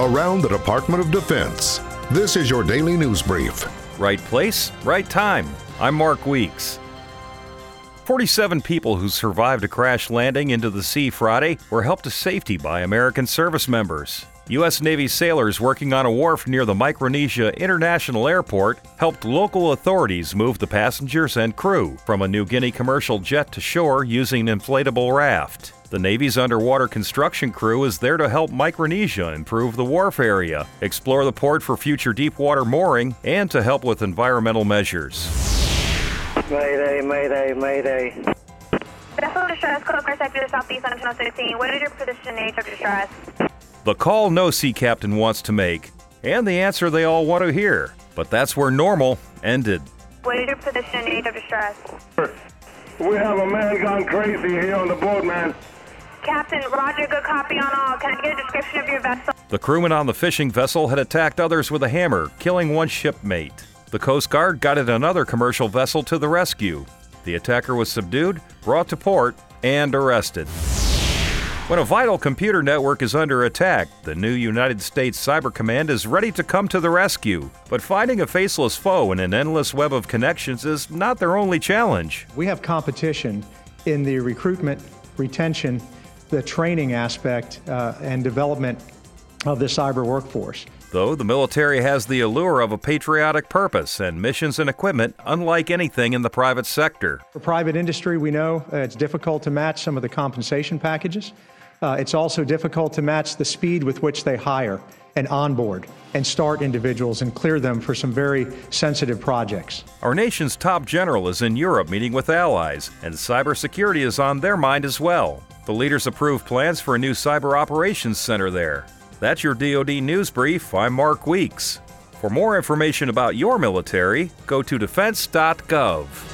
around the Department of Defense. This is your daily news brief. Right place, right time. I'm Mark Weeks. 47 people who survived a crash landing into the sea Friday were helped to safety by American service members. U.S. Navy sailors working on a wharf near the Micronesia International Airport helped local authorities move the passengers and crew from a New Guinea commercial jet to shore using an inflatable raft. The Navy's underwater construction crew is there to help Micronesia improve the wharf area, explore the port for future deepwater mooring, and to help with environmental measures. Mayday, mayday, mayday. Vessel distress, Coast Guard sector southeast on 16. What is your position and age of distress? The call no sea captain wants to make, and the answer they all want to hear. But that's where normal ended. What is your position and age of distress? We have a man gone crazy here on the boat, man. Captain, Roger, good copy on all. Can I get a description of your vessel? The crewman on the fishing vessel had attacked others with a hammer, killing one shipmate. The Coast Guard guided another commercial vessel to the rescue. The attacker was subdued, brought to port, and arrested. When a vital computer network is under attack, the new United States Cyber Command is ready to come to the rescue. But finding a faceless foe in an endless web of connections is not their only challenge. We have competition in the recruitment, retention, the training aspect, uh, and development of the cyber workforce. Though the military has the allure of a patriotic purpose and missions and equipment unlike anything in the private sector. For private industry, we know uh, it's difficult to match some of the compensation packages. Uh, it's also difficult to match the speed with which they hire and onboard and start individuals and clear them for some very sensitive projects. Our nation's top general is in Europe meeting with allies, and cybersecurity is on their mind as well. The leaders approved plans for a new cyber operations center there. That's your DoD news brief. I'm Mark Weeks. For more information about your military, go to defense.gov.